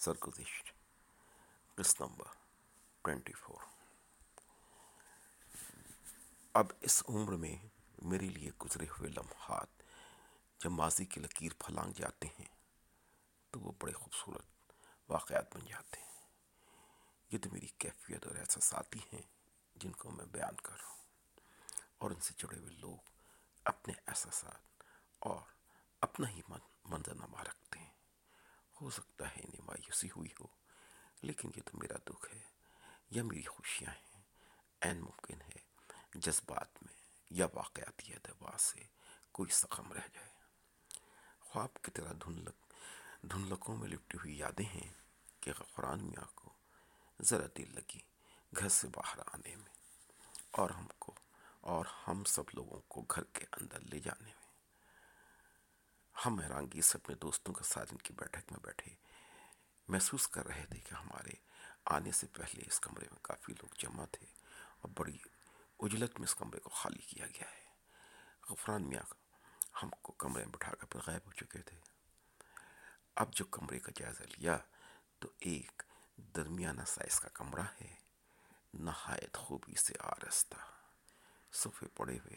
سرگزشت قسط number twenty four. اب اس عمر میں میرے لیے گزرے ہوئے لمحات جب ماضی کی لکیر پھلانگ جاتے ہیں، تو وہ بڑے خوبصورت واقعات بن جاتے ہیں۔ یہ تو میری کیفیت اور احساساتی ہیں جن کو میں بیان کر رہا ہوں۔ اور ان سے جڑے ہوئے لوگ اپنے احساسات اور اپنا ہی منظر نما رکھتے ہیں۔ ہو سکتا ہے انہیں مایوسی ہوئی ہو۔ لیکن یہ تو میرا دکھ ہے، یا میری خوشیاں ہیں۔ این ممکن ہے جذبات میں یا واقعاتی اعتبار سے کوئی سخم رہ جائے۔ خواب کی طرح دھندلک دھندلکوں میں لپٹی ہوئی یادیں ہیں کہ غفران میاں کو ذرا دل لگی گھر سے باہر آنے میں، اور ہم کو، اور ہم سب لوگوں کو گھر کے اندر لے جانے میں۔ ہم حیرانگی سے اپنے دوستوں کے ساتھ ان کی بیٹھک میں بیٹھے۔ محسوس کر رہے تھے کہ ہمارے آنے سے پہلے اس کمرے میں کافی لوگ جمع تھے اور بڑی اجلت میں اس کمرے کو خالی کیا گیا ہے۔ غفران میاں، ہم کو کمرے میں بٹھا کر غائب ہو چکے تھے۔ اب جو کمرے کا جائزہ لیا تو ایک درمیانہ سائز کا کمرہ ہے۔ نہایت خوبی سے آرستہ صفے پڑے ہوئے،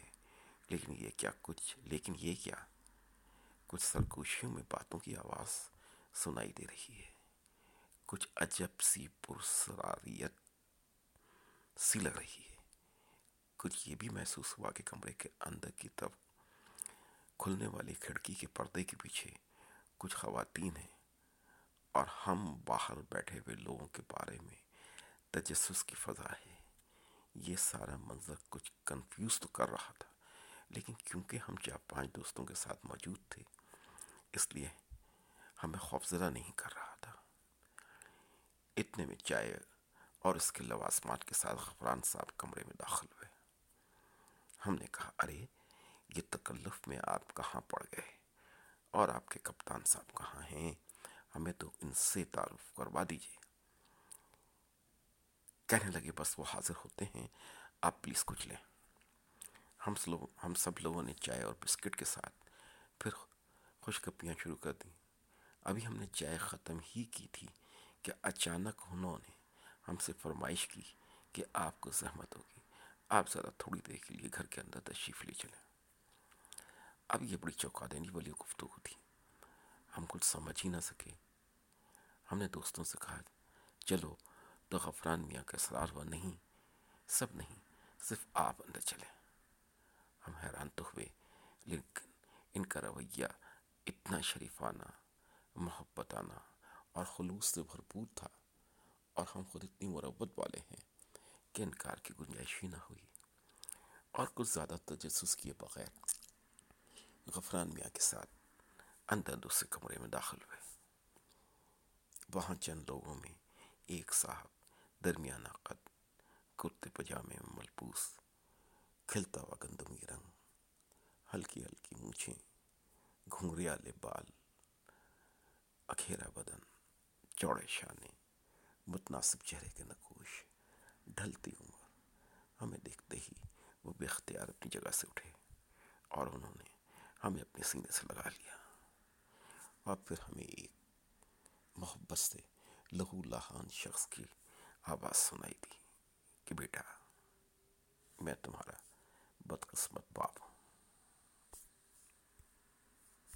لیکن یہ کیا کچھ، لیکن یہ کیا؟ کچھ سرگوشیوں میں باتوں کی آواز سنائی دے رہی ہے۔ کچھ عجب سی پرسراریت سی لگ رہی ہے۔ کچھ یہ بھی محسوس ہوا کہ کمرے کے اندر کی طرف کھلنے والی کھڑکی کے پردے کے پیچھے کچھ خواتین ہیں اور ہم باہر بیٹھے ہوئے لوگوں کے بارے میں تجسس کی فضا ہے۔ یہ سارا منظر کچھ کنفیوز تو کر رہا تھا، لیکن کیونکہ ہم چار پانچ دوستوں کے ساتھ موجود تھے اس لیے ہمیں خوفزدہ نہیں کر رہا تھا۔ اتنے میں چائے اور اس کے لوازمات کے ساتھ غفران صاحب کمرے میں داخل ہوئے۔ ہم نے کہا، ارے، یہ تکلف میں آپ کہاں پڑ گئے؟ اور آپ کے کپتان صاحب کہاں ہیں؟ ہمیں تو ان سے تعارف کروا دیجیے کہنے لگے، بس وہ حاضر ہوتے ہیں، آپ پلیز کچھ لیں۔ ہم ہم سب لوگوں نے چائے اور بسکٹ کے ساتھ پھر خوش کپیاں شروع کر دیں۔ ابھی ہم نے چائے ختم ہی کی تھی کہ اچانک انہوں نے ہم سے فرمائش کی کہ آپ کو زحمت ہوگی۔ آپ ذرا تھوڑی دیر کے لیے گھر کے اندر تشریف لے چلیں۔ اب یہ بڑی چوکا دینی والی گفتگو تھی۔ ہم کچھ سمجھ ہی نہ سکے۔ ہم نے دوستوں سے کہا، چلو تو غفران میاں کا اصرار ہوا۔ نہیں، سب نہیں، صرف آپ اندر چلیں۔ ہم حیران تو ہوئے، لیکن ان کا رویہ اتنا شریفانہ، محبتانہ اور خلوص سے بھرپور تھا اور ہم خود اتنی مربت والے ہیں کہ انکار کی گنجائش ہی نہ ہوئی اور کچھ زیادہ تجسس کیے بغیر غفران میاں کے ساتھ اندر دوسرے کمرے میں داخل ہوئے۔ وہاں چند لوگوں میں ایک صاحب درمیانہ قد، کرتے پجامے میں ملبوس، کھلتا ہوا گندمی رنگ، ہلکی ہلکی مونچھیں گھنگریالے بال، اکھیرا بدن، چوڑے شانے، متناسب چہرے کے نقوش، ڈھلتی عمر۔ ہمیں دیکھتے ہی وہ بے اختیار اپنی جگہ سے اٹھے اور انہوں نے ہمیں اپنے سینے سے لگا لیا۔ اور پھر ہمیں ایک محبت سے لہو لہان شخص کی آواز سنائی دی کہ بیٹا، میں تمہارا بدقسمت باپ ہوں۔